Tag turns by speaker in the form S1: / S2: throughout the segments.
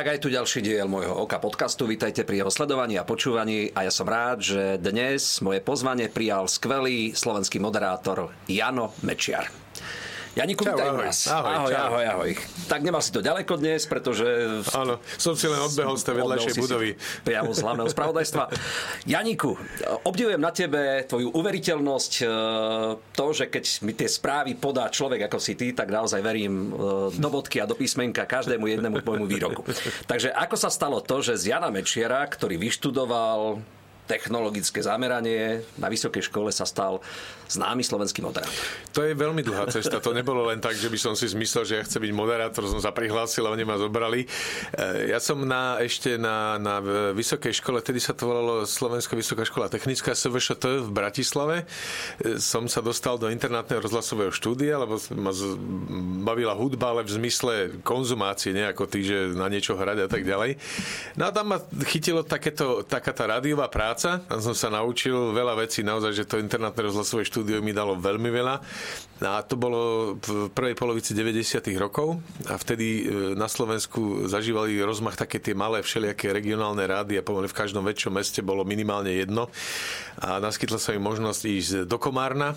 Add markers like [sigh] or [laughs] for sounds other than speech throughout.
S1: Tak aj tu ďalší diel môjho Oka podcastu. Vítajte pri jeho sledovaní a počúvaní a ja som rád, že dnes moje pozvanie prijal skvelý slovenský moderátor Jano Mečiar. Janiku,
S2: Čau,
S1: vítaj
S2: ahoj.
S1: nás.
S2: Ahoj,
S1: ahoj,
S2: čau.
S1: ahoj, ahoj. Tak nemal si to ďaleko dnes, pretože...
S2: Áno, som si len odbehol z tej vedľajšej budovy.
S1: Priamo z hlavného spravodajstva. Janiku, obdivujem na tebe tvoju uveriteľnosť, e, to, že keď mi tie správy podá človek ako si ty, tak naozaj verím e, do bodky a do písmenka každému jednému tvojmu výroku. Takže ako sa stalo to, že z Jana Mečiara, ktorý vyštudoval technologické zameranie, na vysokej škole sa stal známy slovenský moderátor.
S2: To je veľmi dlhá cesta. To nebolo len tak, že by som si zmyslel, že ja chcem byť moderátor, som sa prihlásil a oni ma zobrali. E, Ja som na, ešte na, na vysokej škole, tedy sa to volalo Slovenská vysoká škola technická SVŠT v Bratislave. E, Som sa dostal do internátneho rozhlasového štúdia, lebo ma bavila hudba, ale v zmysle konzumácie, nie ako ty, že na niečo hrať a tak ďalej. No a tam ma chytilo takéto, taká tá rádiová práca. Tam som sa naučil veľa vecí, naozaj, že to internátne rozhlasové štúdio mi dalo veľmi veľa. A to bolo v prvej polovici 90. rokov. A vtedy e, na Slovensku zažívali rozmach také tie malé všelijaké regionálne rády a pomaly v každom väčšom meste bolo minimálne jedno. A naskytla sa mi možnosť ísť do Komárna, e,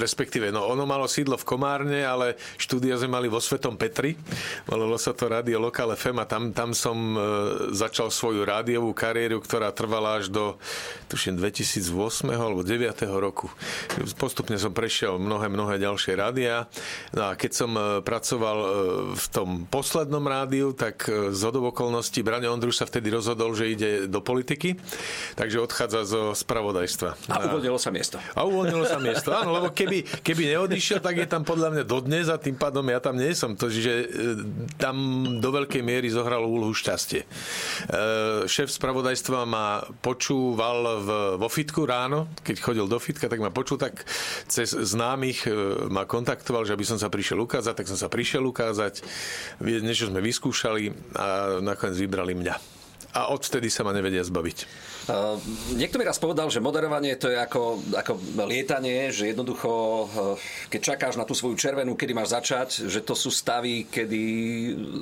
S2: respektíve, no ono malo sídlo v Komárne, ale štúdia sme mali vo Svetom Petri, volalo sa to rádio Lokal FM a tam, tam som e, začal svoju rádiovú kariéru, ktorá trvala až do, tuším, 2008 alebo 2009 roku. Postupne som prešiel mnohé, mnohé ďalšie rádia. No a keď som e, pracoval e, v tom poslednom rádiu, tak e, z okolností Braňo Ondruš sa vtedy rozhodol, že ide do politiky, takže odchádza zo spravodajstva.
S1: A uvoľnilo sa miesto.
S2: A uvoľnilo sa miesto, áno, lebo keby, keby neodišiel, tak je tam podľa mňa dodnes a tým pádom ja tam nie som. To, že tam do veľkej miery zohralo úlohu šťastie. Šéf spravodajstva ma počúval v, vo fitku ráno, keď chodil do fitka, tak ma počul, tak cez známych e, ma kontaktoval, že aby som sa prišiel ukázať, tak som sa prišiel ukázať. Niečo sme vyskúšali a nakoniec vybrali mňa. A odvtedy sa ma nevedia zbaviť.
S1: Uh, niekto mi raz povedal, že moderovanie to je ako, ako lietanie, že jednoducho, uh, keď čakáš na tú svoju červenú, kedy máš začať, že to sú stavy, kedy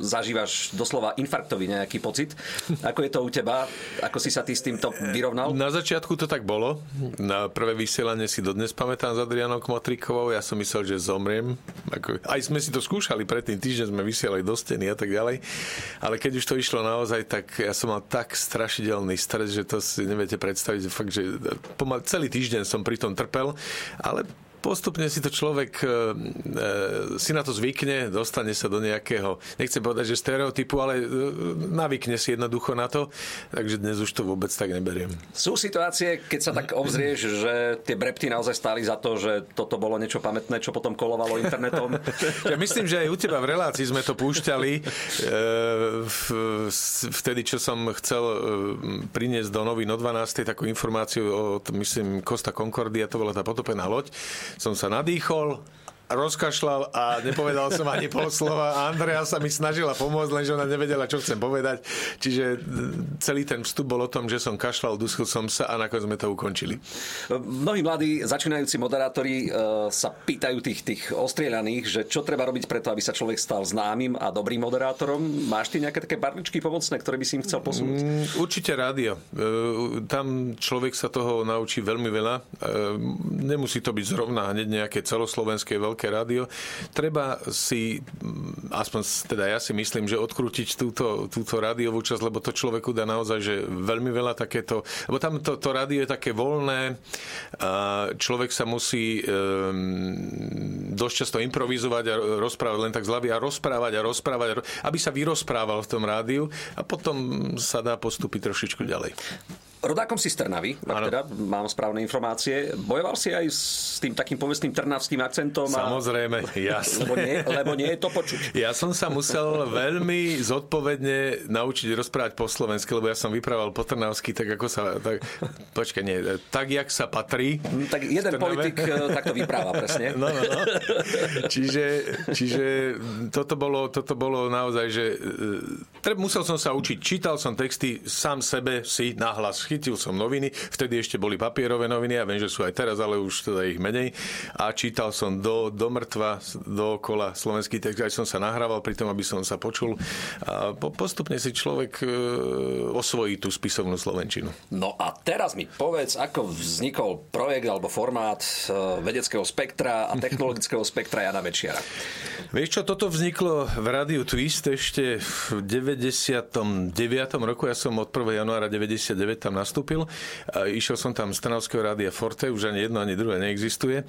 S1: zažívaš doslova infarktový nejaký pocit. Ako je to u teba? Ako si sa ty s týmto vyrovnal?
S2: Na začiatku to tak bolo. Na prvé vysielanie si dodnes pamätám s Adrianou Kmotrikovou. Ja som myslel, že zomriem. Ako, aj sme si to skúšali predtým, týždeň sme vysielali do steny a tak ďalej. Ale keď už to išlo naozaj, tak ja som mal tak strašidelný stres, že to si neviete predstaviť. Fakt, že pomal, celý týždeň som pri tom trpel, ale postupne si to človek e, e, si na to zvykne, dostane sa do nejakého, nechcem povedať, že stereotypu, ale e, navykne si jednoducho na to, takže dnes už to vôbec tak neberiem.
S1: Sú situácie, keď sa tak obzrieš, že tie brepty naozaj stáli za to, že toto bolo niečo pamätné, čo potom kolovalo internetom. [laughs]
S2: Ja myslím, že aj u teba v relácii sme to púšťali. e, v- Vtedy, čo som chcel e, priniesť do novín o 12. takú informáciu o, myslím, Costa Concordia, to bola tá potopená loď, som sa nadýchol, rozkašľal a nepovedal som ani pol slova Andrea sa mi snažila pomôcť, lenže ona nevedela, čo chcem povedať. Čiže celý ten vstup bol o tom, že som kašľal, dusil som sa a nakoniec sme to ukončili.
S1: Mnohí mladí začínajúci moderátori e, sa pýtajú tých, tých ostrieľaných, že čo treba robiť preto, aby sa človek stal známym a dobrým moderátorom. Máš ty nejaké také barličky pomocné, ktoré by si im chcel posunúť?
S2: Mm, Určite rádio. E, Tam človek sa toho naučí veľmi veľa. E, Nemusí to byť zrovna hneď nejaké celoslovenské veľké rádio. Treba si, mm, aspoň teda ja si myslím, že odkrútiť túto, túto rádiovú časť, lebo to človeku dá naozaj že veľmi veľa takéto... Lebo tam to, to rádio je také voľné. Človek sa musí um, dosť často improvizovať a rozprávať len tak z hlavy a rozprávať a rozprávať, aby sa vyrozprával v tom rádiu a potom sa dá postúpiť trošičku ďalej.
S1: Rodákom si z Trnavy, ak teda mám správne informácie. Bojoval si aj s tým takým povestným trnavským akcentom? A...
S2: Samozrejme, jasné.
S1: Lebo nie, lebo nie je to počuť.
S2: Ja som sa musel veľmi zodpovedne naučiť rozprávať po slovensky, lebo ja som vyprával po trnavsky, tak ako sa... Tak, počkaj, nie, tak, jak sa patrí.
S1: Hm, Tak jeden politik e, takto vypráva presne.
S2: No, no, no. Čiže, čiže toto, bolo, toto bolo naozaj, že e, tre- musel som sa učiť. Čítal som texty sám sebe si nahlas. Chytil som noviny, vtedy ešte boli papierové noviny, ja viem, že sú aj teraz, ale už teda ich menej. A čítal som do, do mŕtva, do kola slovenský text, aj som sa nahrával pri tom, aby som sa počul. A postupne si človek e, osvojí tú spisovnú slovenčinu.
S1: No a teraz mi povedz, ako vznikol projekt alebo formát e, vedeckého spektra a technologického spektra Jana Večiara.
S2: Vieš čo, toto vzniklo v Rádiu Twist ešte v 99. roku. Ja som od 1. januára 99 tam nastúpil. A išiel som tam z Trnavského rádia Forte, už ani jedno, ani druhé neexistuje.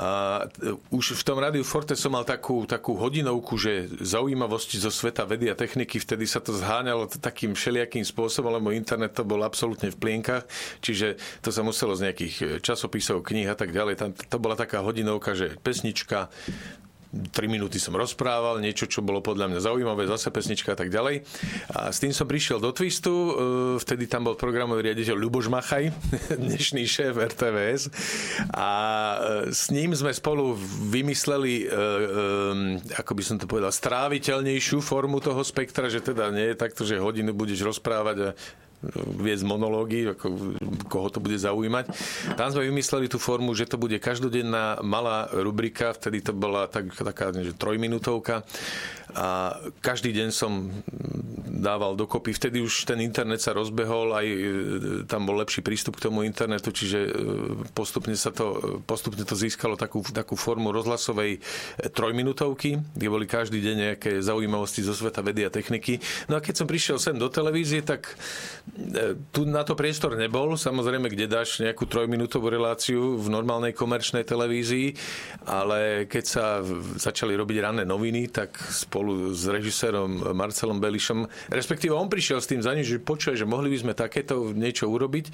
S2: A už v tom rádiu Forte som mal takú, takú hodinovku, že zaujímavosti zo sveta vedy a techniky, vtedy sa to zháňalo takým všelijakým spôsobom, lebo internet to bol absolútne v plienkach, čiže to sa muselo z nejakých časopisov, kníh a tak ďalej. Tam, to bola taká hodinovka, že pesnička, 3 minúty som rozprával, niečo, čo bolo podľa mňa zaujímavé, zase pesnička a tak ďalej. A s tým som prišiel do Twistu, e, vtedy tam bol programový riaditeľ Ľuboš Machaj, [laughs] dnešný šéf RTVS a e, s ním sme spolu vymysleli, e, ako by som to povedal, stráviteľnejšiu formu toho spektra, že teda nie je takto, že hodinu budeš rozprávať a viesť monológy, ako, koho to bude zaujímať. Tam sme vymysleli tú formu, že to bude každodenná malá rubrika, vtedy to bola tak, taká že trojminútovka a každý deň som dával dokopy. Vtedy už ten internet sa rozbehol, aj e, tam bol lepší prístup k tomu internetu, čiže e, postupne, sa to, postupne to získalo takú, takú formu rozhlasovej e, trojminútovky, kde boli každý deň nejaké zaujímavosti zo sveta vedy a techniky. No a keď som prišiel sem do televízie, tak tu na to priestor nebol. Samozrejme, kde dáš nejakú trojminútovú reláciu v normálnej komerčnej televízii, ale keď sa začali robiť ranné noviny, tak spolu s režisérom Marcelom Belišom, respektíve on prišiel s tým za ním, že počuje, že mohli by sme takéto niečo urobiť.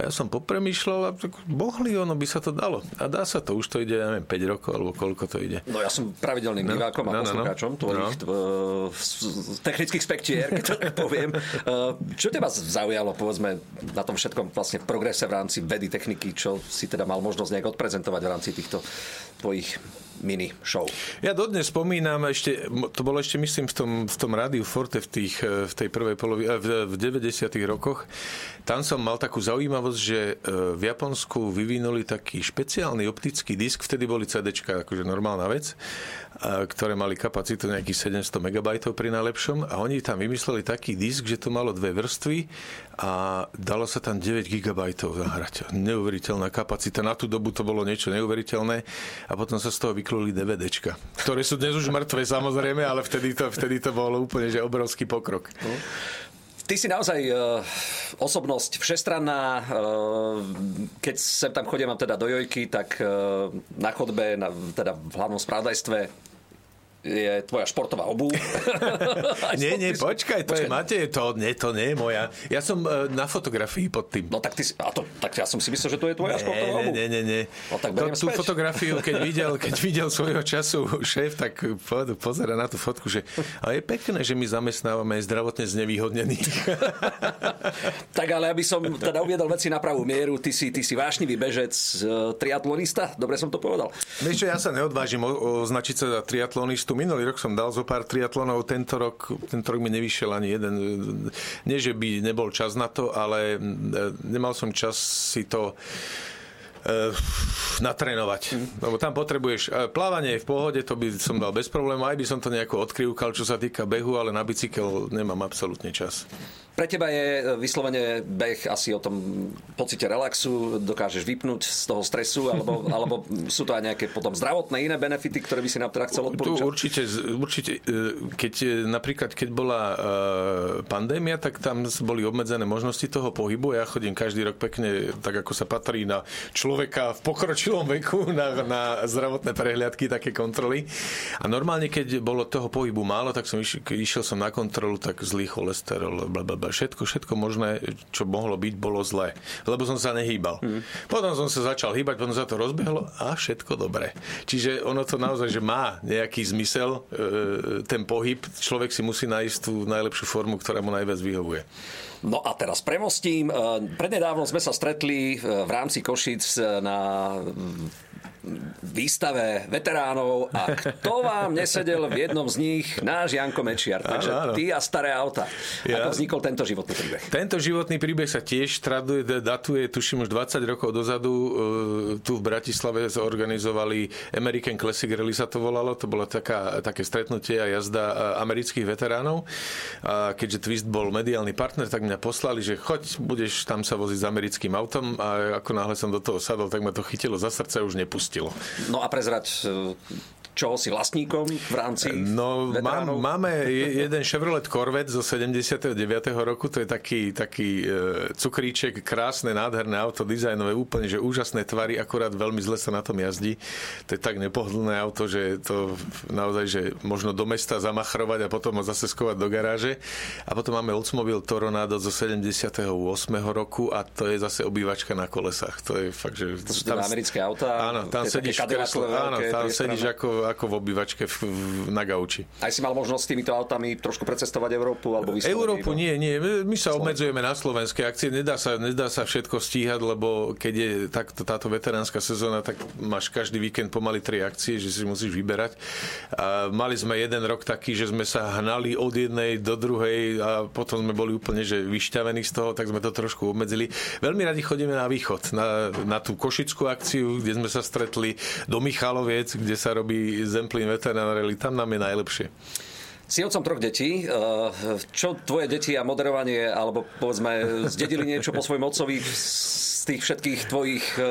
S2: A ja som popremýšľal a tak mohli, ono by sa to dalo. A dá sa to, už to ide, neviem, 5 rokov alebo koľko to ide.
S1: No ja som pravidelným no, divákom no, a poslucháčom no, no, tvojich no. technických spektier, keď to [laughs] poviem. Čo teba zaujalo, povedzme, na tom všetkom vlastne progrese v rámci vedy, techniky, čo si teda mal možnosť nejak odprezentovať v rámci týchto tvojich mini show.
S2: Ja dodnes spomínam, ešte, to bolo ešte myslím v tom, v tom rádiu Forte v, tých, v tej prvej polovi, eh, v, v 90 rokoch. Tam som mal takú zaujímavosť, že v Japonsku vyvinuli taký špeciálny optický disk, vtedy boli CD, akože normálna vec ktoré mali kapacitu nejakých 700 MB pri najlepšom a oni tam vymysleli taký disk, že to malo dve vrstvy a dalo sa tam 9 GB zahrať. Neuveriteľná kapacita. Na tú dobu to bolo niečo neuveriteľné a potom sa z toho vykluli DVDčka, ktoré sú dnes už mŕtve samozrejme, ale vtedy to, vtedy to bolo úplne že obrovský pokrok. No.
S1: Ty si naozaj uh, osobnosť všestranná. Uh, keď sem tam chodím mám teda do Jojky, tak uh, na chodbe, na, teda v hlavnom správdajstve je tvoja športová obu. [laughs] [laughs]
S2: nie, nie, počkaj, to počkaj. Matej, to, nie, to nie je moja. Ja som uh, na fotografii pod tým.
S1: No tak, ty, a to, tak ja som si myslel, že to je tvoja nie, športová obu.
S2: Nie, nie, nie. No, tak to, tú fotografiu, keď [laughs] videl, keď videl svojho času šéf, tak pozera na tú fotku, že a je pekné, že my zamestnávame zdravotne znevýhodnených.
S1: tak ale aby som teda uviedol veci na pravú mieru, ty si, ty si vášnivý bežec, uh, triatlonista, dobre som to povedal.
S2: Vieš čo, ja sa neodvážim označiť sa za triatlonistu, minulý rok som dal zo pár triatlonov, tento rok, tento rok mi nevyšiel ani jeden. Nie, že by nebol čas na to, ale nemal som čas si to e, natrénovať. Mm. Lebo tam potrebuješ... E, plávanie je v pohode, to by som dal bez problémov. Aj by som to nejako odkrývkal, čo sa týka behu, ale na bicykel nemám absolútne čas.
S1: Pre teba je e, vyslovene beh asi o tom pocite relaxu, dokážeš vypnúť z toho stresu, alebo, [laughs] alebo sú to aj nejaké potom zdravotné iné benefity, ktoré by si nám teda chcel odporúčať?
S2: Tu určite, určite, e, keď e, napríklad, keď bola pandémia, tak tam boli obmedzené možnosti toho pohybu. Ja chodím každý rok pekne, tak ako sa patrí na človeka v pokročilom veku, na, na zdravotné prehliadky, také kontroly. A normálne, keď bolo toho pohybu málo, tak som išiel, išiel som na kontrolu, tak zlý cholesterol, blablabla všetko, všetko možné, čo mohlo byť, bolo zlé. Lebo som sa nehýbal. Mm. Potom som sa začal hýbať, potom sa to rozbehlo a všetko dobré. Čiže ono to naozaj, že má nejaký zmysel, e, ten pohyb. Človek si musí nájsť tú najlepšiu formu, ktorá mu najviac vyhovuje.
S1: No a teraz premostím. E, prednedávno sme sa stretli e, v rámci Košic na výstave veteránov a kto vám nesedel v jednom z nich? Náš Janko Mečiar. Takže áno, áno. ty a staré auta. Ja. Ako vznikol tento životný príbeh?
S2: Tento životný príbeh sa tiež traduje, datuje, tuším už 20 rokov dozadu. E, tu v Bratislave zorganizovali American Classic Rally sa to volalo. To bolo taká, také stretnutie a jazda e, amerických veteránov. A keďže Twist bol mediálny partner, tak mňa poslali, že choď, budeš tam sa voziť s americkým autom a ako náhle som do toho sadol, tak ma to chytilo za srdce a už nepustilo.
S1: No a prezrať čoho si vlastníkom v rámci
S2: No, mám, máme jeden Chevrolet Corvette zo 79. roku, to je taký, taký e, cukríček, krásne, nádherné auto, dizajnové, úplne, že úžasné tvary, akorát veľmi zle sa na tom jazdí. To je tak nepohodlné auto, že to naozaj, že možno do mesta zamachrovať a potom ho zase skovať do garáže. A potom máme Oldsmobile Toronado zo 78. roku a to je zase obývačka na kolesách. To je fakt, že...
S1: To sú tam, americké autá?
S2: Áno, tam sedíš, kreslo, áno, tam sedíš ako, ako v obývačke v, na gauči.
S1: Aj si mal možnosť s týmito autami trošku precestovať Európu? Alebo
S2: Európu nie, nie. My sa obmedzujeme na slovenské akcie. Nedá sa, nedá sa všetko stíhať, lebo keď je takto, táto veteránska sezóna, tak máš každý víkend pomaly tri akcie, že si musíš vyberať. A mali sme jeden rok taký, že sme sa hnali od jednej do druhej a potom sme boli úplne že vyšťavení z toho, tak sme to trošku obmedzili. Veľmi radi chodíme na východ, na, na tú košickú akciu, kde sme sa stretli do Michaloviec, kde sa robí Zemplín veterinárili, tam nám je najlepšie.
S1: Si otcom troch detí. Eh, čo tvoje deti a moderovanie, alebo povedzme, zdedili niečo po svojom otcovi tých všetkých tvojich eh,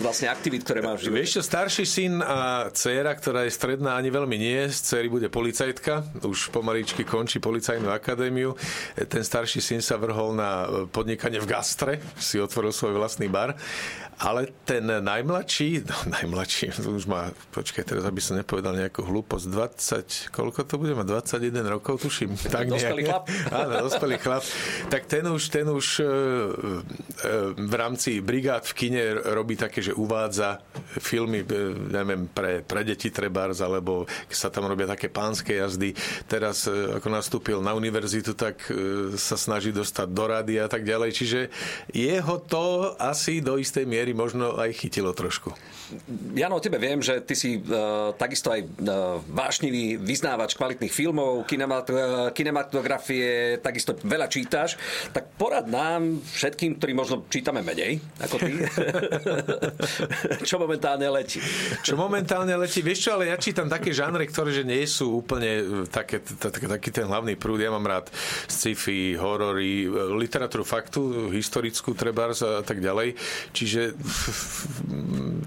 S1: vlastne aktivít, ktoré máš v živote?
S2: Vieš čo, starší syn a dcéra, ktorá je stredná, ani veľmi nie. Z dcery bude policajtka. Už pomaličky končí policajnú akadémiu. Ten starší syn sa vrhol na podnikanie v gastre. Si otvoril svoj vlastný bar. Ale ten najmladší, [laughs] no najmladší, už má, počkaj, teraz aby som nepovedal nejakú hlúposť, 20, koľko to bude mať, 21 rokov, tuším.
S1: Tak dospelý chlap.
S2: Áno, dospelý chlap. Tak ten už, ten už e, e, v rámci brigád v kine robí také, že uvádza filmy, e, neviem, pre, pre deti trebárs, alebo sa tam robia také pánske jazdy. Teraz, ako nastúpil na univerzitu, tak sa snaží dostať do rady a tak ďalej. Čiže jeho to asi do istej miery možno aj chytilo trošku.
S1: Jano, o tebe viem, že ty si uh, takisto aj uh, vášnivý vyznávač kvalitných filmov, kinemat- kinematografie, takisto veľa čítaš. Tak porad nám všetkým, ktorí možno čítame menej ako ty, [laughs] čo momentálne letí.
S2: Čo momentálne letí? Vieš čo, ale ja čítam také žánre, ktoré že nie sú úplne také, taký ten hlavný prúd. Ja mám rád sci-fi, horory, literatúru faktu, historickú trebárs a tak ďalej. Čiže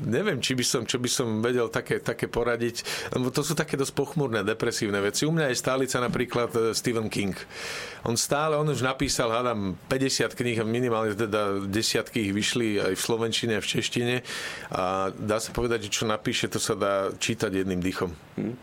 S2: neviem, či by som, čo by som vedel také, také poradiť, lebo to sú také dosť pochmurné, depresívne veci. U mňa je stálica napríklad eh, Stephen King. On stále, on už napísal, hádam, 50 kníh, minimálne teda desiatky ich vyšli aj v slovenčine, a v češtine a dá sa povedať, že čo napíše, to sa dá čítať jedným dýchom. Hm.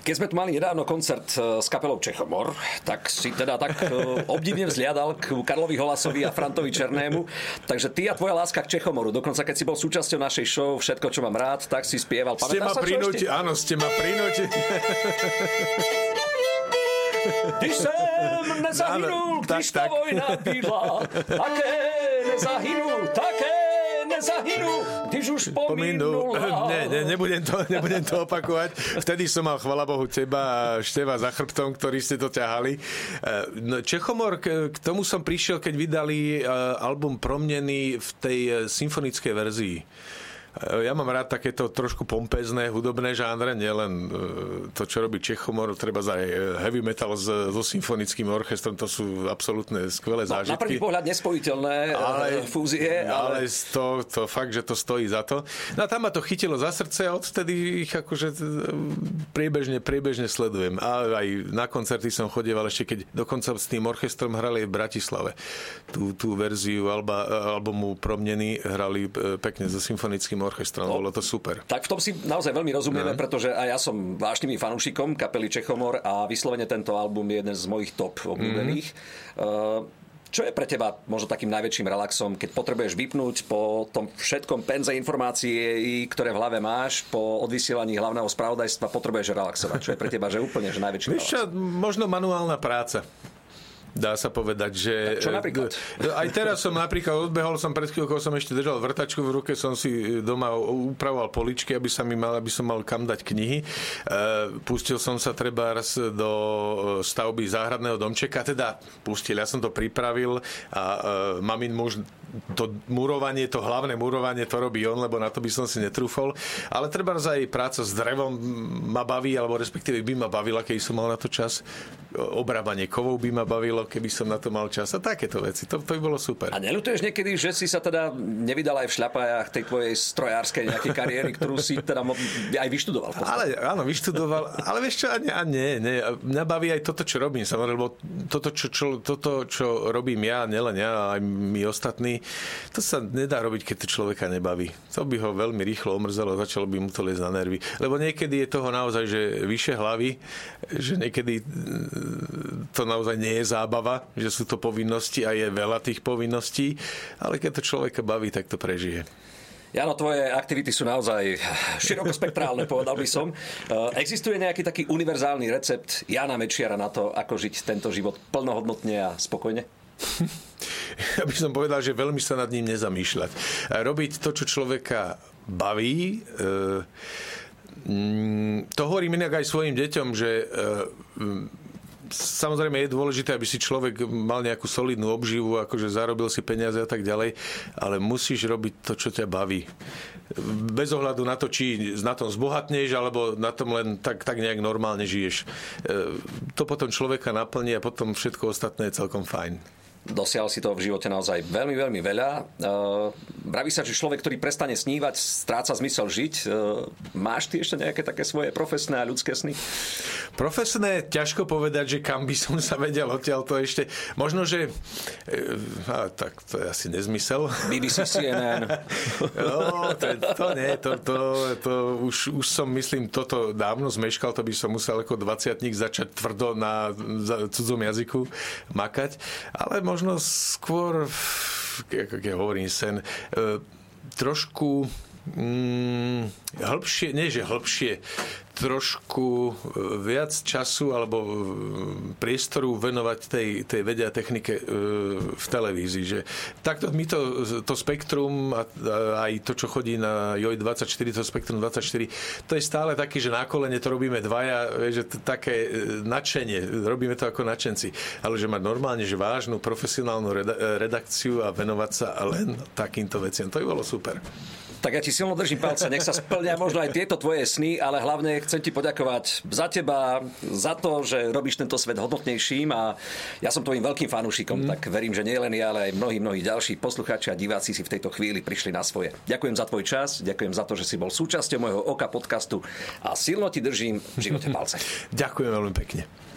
S1: Keď sme tu mali nedávno koncert eh, s kapelou Čechomor, tak si teda tak eh, obdivne vzliadal k Karlovi Holasovi a Frantovi Černému. Takže ty a tvoja láska k Čechomoru. Dokonca keď si bol súčasťou našej show Všetko, čo mám rád, tak si spieval.
S2: Pamätáš ste ma prinúti, áno, ste ma prinúti.
S1: Když jsem [laughs] nezahynul, když ta vojna byla, také nezahynul, také nezahynu, když už pominul.
S2: Ne, ne, nebudem to, nebudem to opakovať. Vtedy som mal, chvala Bohu, teba a Števa za chrbtom, ktorí ste to ťahali. E, no, Čechomor, k tomu som prišiel, keď vydali e, album Promnený v tej e, symfonickej verzii. Eh, ja mám rád takéto trošku pompezné hudobné žánre, nielen eh, to, čo robí Čechomor, treba aj eh, heavy metal so symfonickým orchestrom, to sú absolútne skvelé no, zážitky.
S1: Na prvý pohľad nespojiteľné ale, fúzie.
S2: Ale, ale to, to fakt, že to stojí za to. No a tam ma to chytilo za srdce a odtedy ich akože priebežne, priebežne sledujem. A aj na koncerty som chodieval ešte, keď dokonca s tým orchestrom hrali v Bratislave. Tú, tú verziu alba, albumu Promnený hrali pekne so symfonickým symfonickým orchestrom. No, Bolo to super.
S1: Tak v tom si naozaj veľmi rozumieme, no. pretože aj ja som vášnivým fanúšikom kapely Čechomor a vyslovene tento album je jeden z mojich top obľúbených. Mm-hmm. Čo je pre teba možno takým najväčším relaxom, keď potrebuješ vypnúť po tom všetkom penze informácií, ktoré v hlave máš, po odvysielaní hlavného spravodajstva, potrebuješ relaxovať? Čo je pre teba že úplne že najväčší
S2: Víš čo, možno manuálna práca dá sa povedať, že...
S1: Tak čo napríklad?
S2: Aj teraz som napríklad odbehol som pred chvíľkou, som ešte držal vrtačku v ruke, som si doma upravoval poličky, aby, sa mi mal, aby som mal kam dať knihy. Pustil som sa treba raz do stavby záhradného domčeka, teda pustil, ja som to pripravil a mamin muž to murovanie, to hlavné murovanie to robí on, lebo na to by som si netrúfol. Ale treba aj práca s drevom ma baví, alebo respektíve by ma bavila, keď som mal na to čas obrábanie kovov by ma bavilo, keby som na to mal čas a takéto veci. To, to by bolo super.
S1: A nelutuješ niekedy, že si sa teda nevydal aj v šľapajách tej tvojej strojárskej nejakej kariéry, ktorú si teda aj vyštudoval?
S2: Ale áno, vyštudoval, ale vieš čo, a nie, a nie, nie. Mňa baví aj toto, čo robím, samozrejme, lebo toto, čo, čo, toto, čo robím ja, nielen ja, aj my ostatní, to sa nedá robiť, keď to človeka nebaví. To by ho veľmi rýchlo omrzelo, začalo by mu to liezť na nervy. Lebo niekedy je toho naozaj, že vyše hlavy, že niekedy to naozaj nie je zábava, že sú to povinnosti a je veľa tých povinností, ale keď to človeka baví, tak to prežije.
S1: Jano, tvoje aktivity sú naozaj širokospektrálne, povedal by som. Existuje nejaký taký univerzálny recept Jana Mečiara na to, ako žiť tento život plnohodnotne a spokojne? [laughs]
S2: Ja by som povedal, že veľmi sa nad ním nezamýšľať. Robiť to, čo človeka baví, e, mm, to hovorím inak aj svojim deťom, že e, samozrejme je dôležité, aby si človek mal nejakú solidnú obživu, akože zarobil si peniaze a tak ďalej, ale musíš robiť to, čo ťa baví. Bez ohľadu na to, či na tom zbohatneš, alebo na tom len tak, tak nejak normálne žiješ. E, to potom človeka naplní a potom všetko ostatné je celkom fajn.
S1: Dosial si to v živote naozaj veľmi, veľmi veľa. Braví sa, že človek, ktorý prestane snívať, stráca zmysel žiť. Máš ty ešte nejaké také svoje profesné a ľudské sny?
S2: Profesné, ťažko povedať, že kam by som sa vedel odtiaľ to ešte. Možno, že... A, tak to je asi nezmysel.
S1: BBC CNN. [laughs]
S2: no, to, to nie, to, to, to už, už som, myslím, toto dávno zmeškal, to by som musel ako 20 začať tvrdo na cudzom jazyku makať. Ale možno skôr, ja hovorím, sen, e, trošku mm, hĺbšie, nie že hĺbšie, trošku e, viac času alebo e, priestoru venovať tej, tej vede a technike e, v televízii. Že takto my to, to spektrum a, aj to, čo chodí na JOJ24, to spektrum 24, to je stále taký, že na kolene to robíme dvaja, že také nadšenie, robíme to ako nadšenci. Ale že mať normálne, že vážnu profesionálnu redakciu a venovať sa len takýmto veciam, to by bolo super.
S1: Tak ja ti silno držím palce, nech sa splňa možno aj tieto tvoje sny, ale hlavne chcem ti poďakovať za teba, za to, že robíš tento svet hodnotnejším a ja som tvojim veľkým fanúšikom, mm. tak verím, že nie len ja, ale aj mnohí, mnohí ďalší poslucháči a diváci si v tejto chvíli prišli na svoje. Ďakujem za tvoj čas, ďakujem za to, že si bol súčasťou môjho Oka podcastu a silno ti držím v živote palce. [laughs]
S2: ďakujem veľmi pekne.